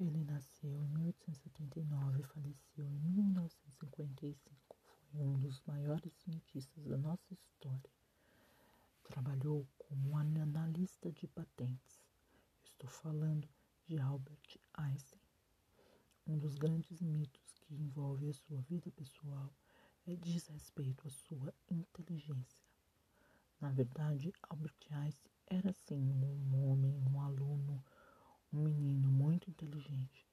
Ele nasceu em 1879 e faleceu em 1955. Foi um dos maiores cientistas da nossa história. Trabalhou como analista de patentes. Estou falando de Albert Einstein. Um dos grandes mitos que envolve a sua vida pessoal é diz respeito à sua inteligência. Na verdade, Albert Einstein era sim um homem, um aluno, um menino inteligente.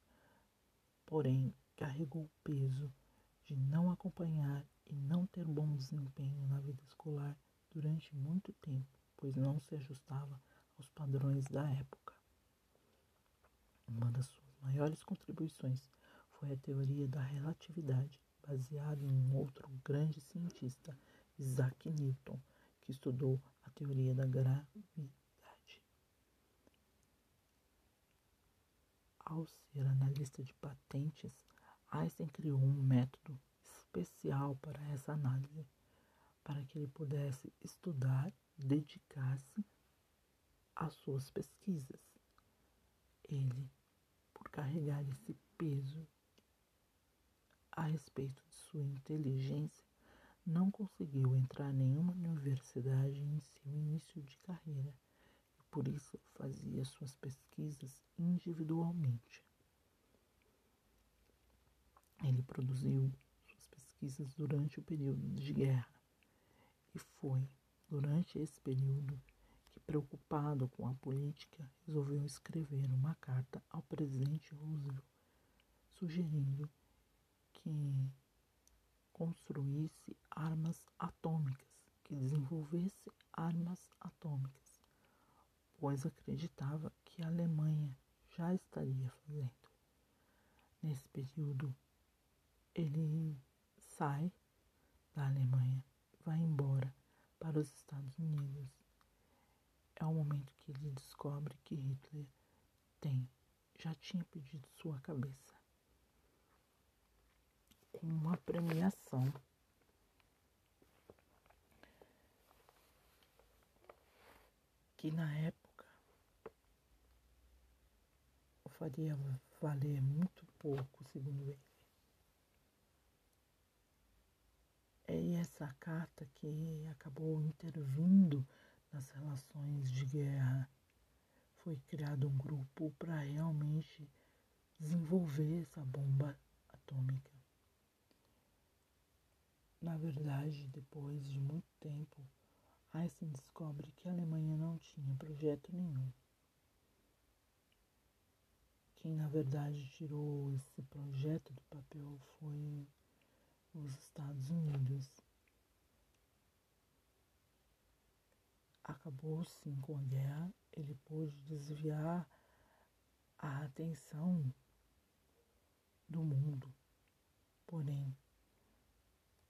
Porém, carregou o peso de não acompanhar e não ter bom desempenho na vida escolar durante muito tempo, pois não se ajustava aos padrões da época. Uma das suas maiores contribuições foi a teoria da relatividade, baseado em um outro grande cientista, Isaac Newton, que estudou a teoria da gravidade. Ao ser analista de patentes, Einstein criou um método especial para essa análise, para que ele pudesse estudar e dedicar-se às suas pesquisas. Ele, por carregar esse peso a respeito de sua inteligência, não conseguiu entrar em nenhuma universidade em seu início de carreira por isso fazia suas pesquisas individualmente. Ele produziu suas pesquisas durante o período de guerra e foi durante esse período que, preocupado com a política, resolveu escrever uma carta ao presidente Roosevelt sugerindo que construísse armas atômicas, que desenvolvesse pois acreditava que a Alemanha já estaria fazendo. Nesse período, ele sai da Alemanha, vai embora para os Estados Unidos. É o momento que ele descobre que Hitler tem, já tinha pedido sua cabeça com uma premiação. Que na época faria valer muito pouco, segundo ele. É essa carta que acabou intervindo nas relações de guerra. Foi criado um grupo para realmente desenvolver essa bomba atômica. Na verdade, depois de muito tempo, Einstein descobre que a Alemanha não tinha projeto nenhum. Quem na verdade tirou esse projeto do papel foi os Estados Unidos. Acabou sim com a guerra, ele pôde desviar a atenção do mundo. Porém,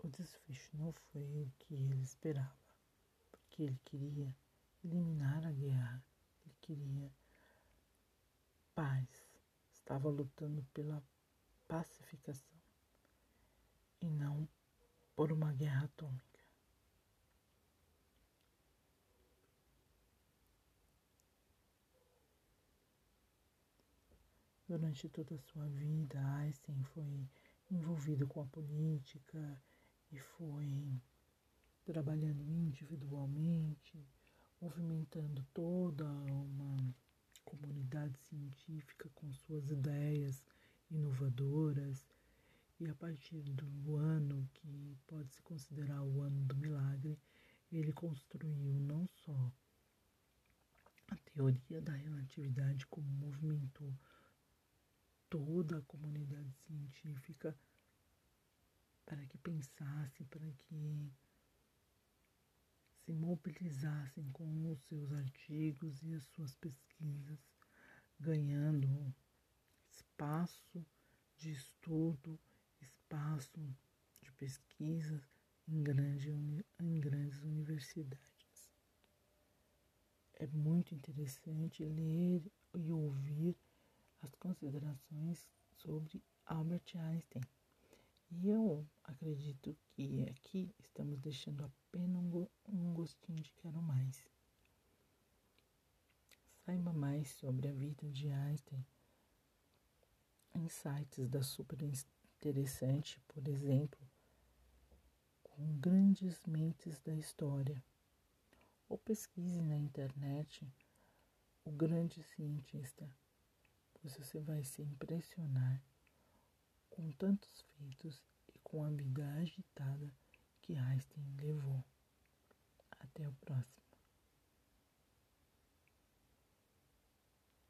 o desfecho não foi o que ele esperava, porque ele queria eliminar a guerra, ele queria paz, estava lutando pela pacificação e não por uma guerra atômica. Durante toda a sua vida, Einstein foi envolvido com a política e foi trabalhando individualmente, movimentando toda uma comunidade científica com suas ideias inovadoras. E a partir do ano que pode se considerar o ano do milagre, ele construiu não só a teoria da relatividade, como movimentou toda a comunidade científica para que pensassem, para que se mobilizassem com os seus artigos e as suas pesquisas, ganhando espaço de estudo, espaço de pesquisa em, grande, em grandes universidades. É muito interessante ler e ouvir as considerações sobre Albert Einstein. E eu acredito que aqui estamos deixando apenas um gostinho de quero mais. Saiba mais sobre a vida de Einstein insights da super interessante, por exemplo, com grandes mentes da história. Ou pesquise na internet o grande cientista, você vai se impressionar com tantos feitos e com a vida agitada que Einstein levou. Até o próximo.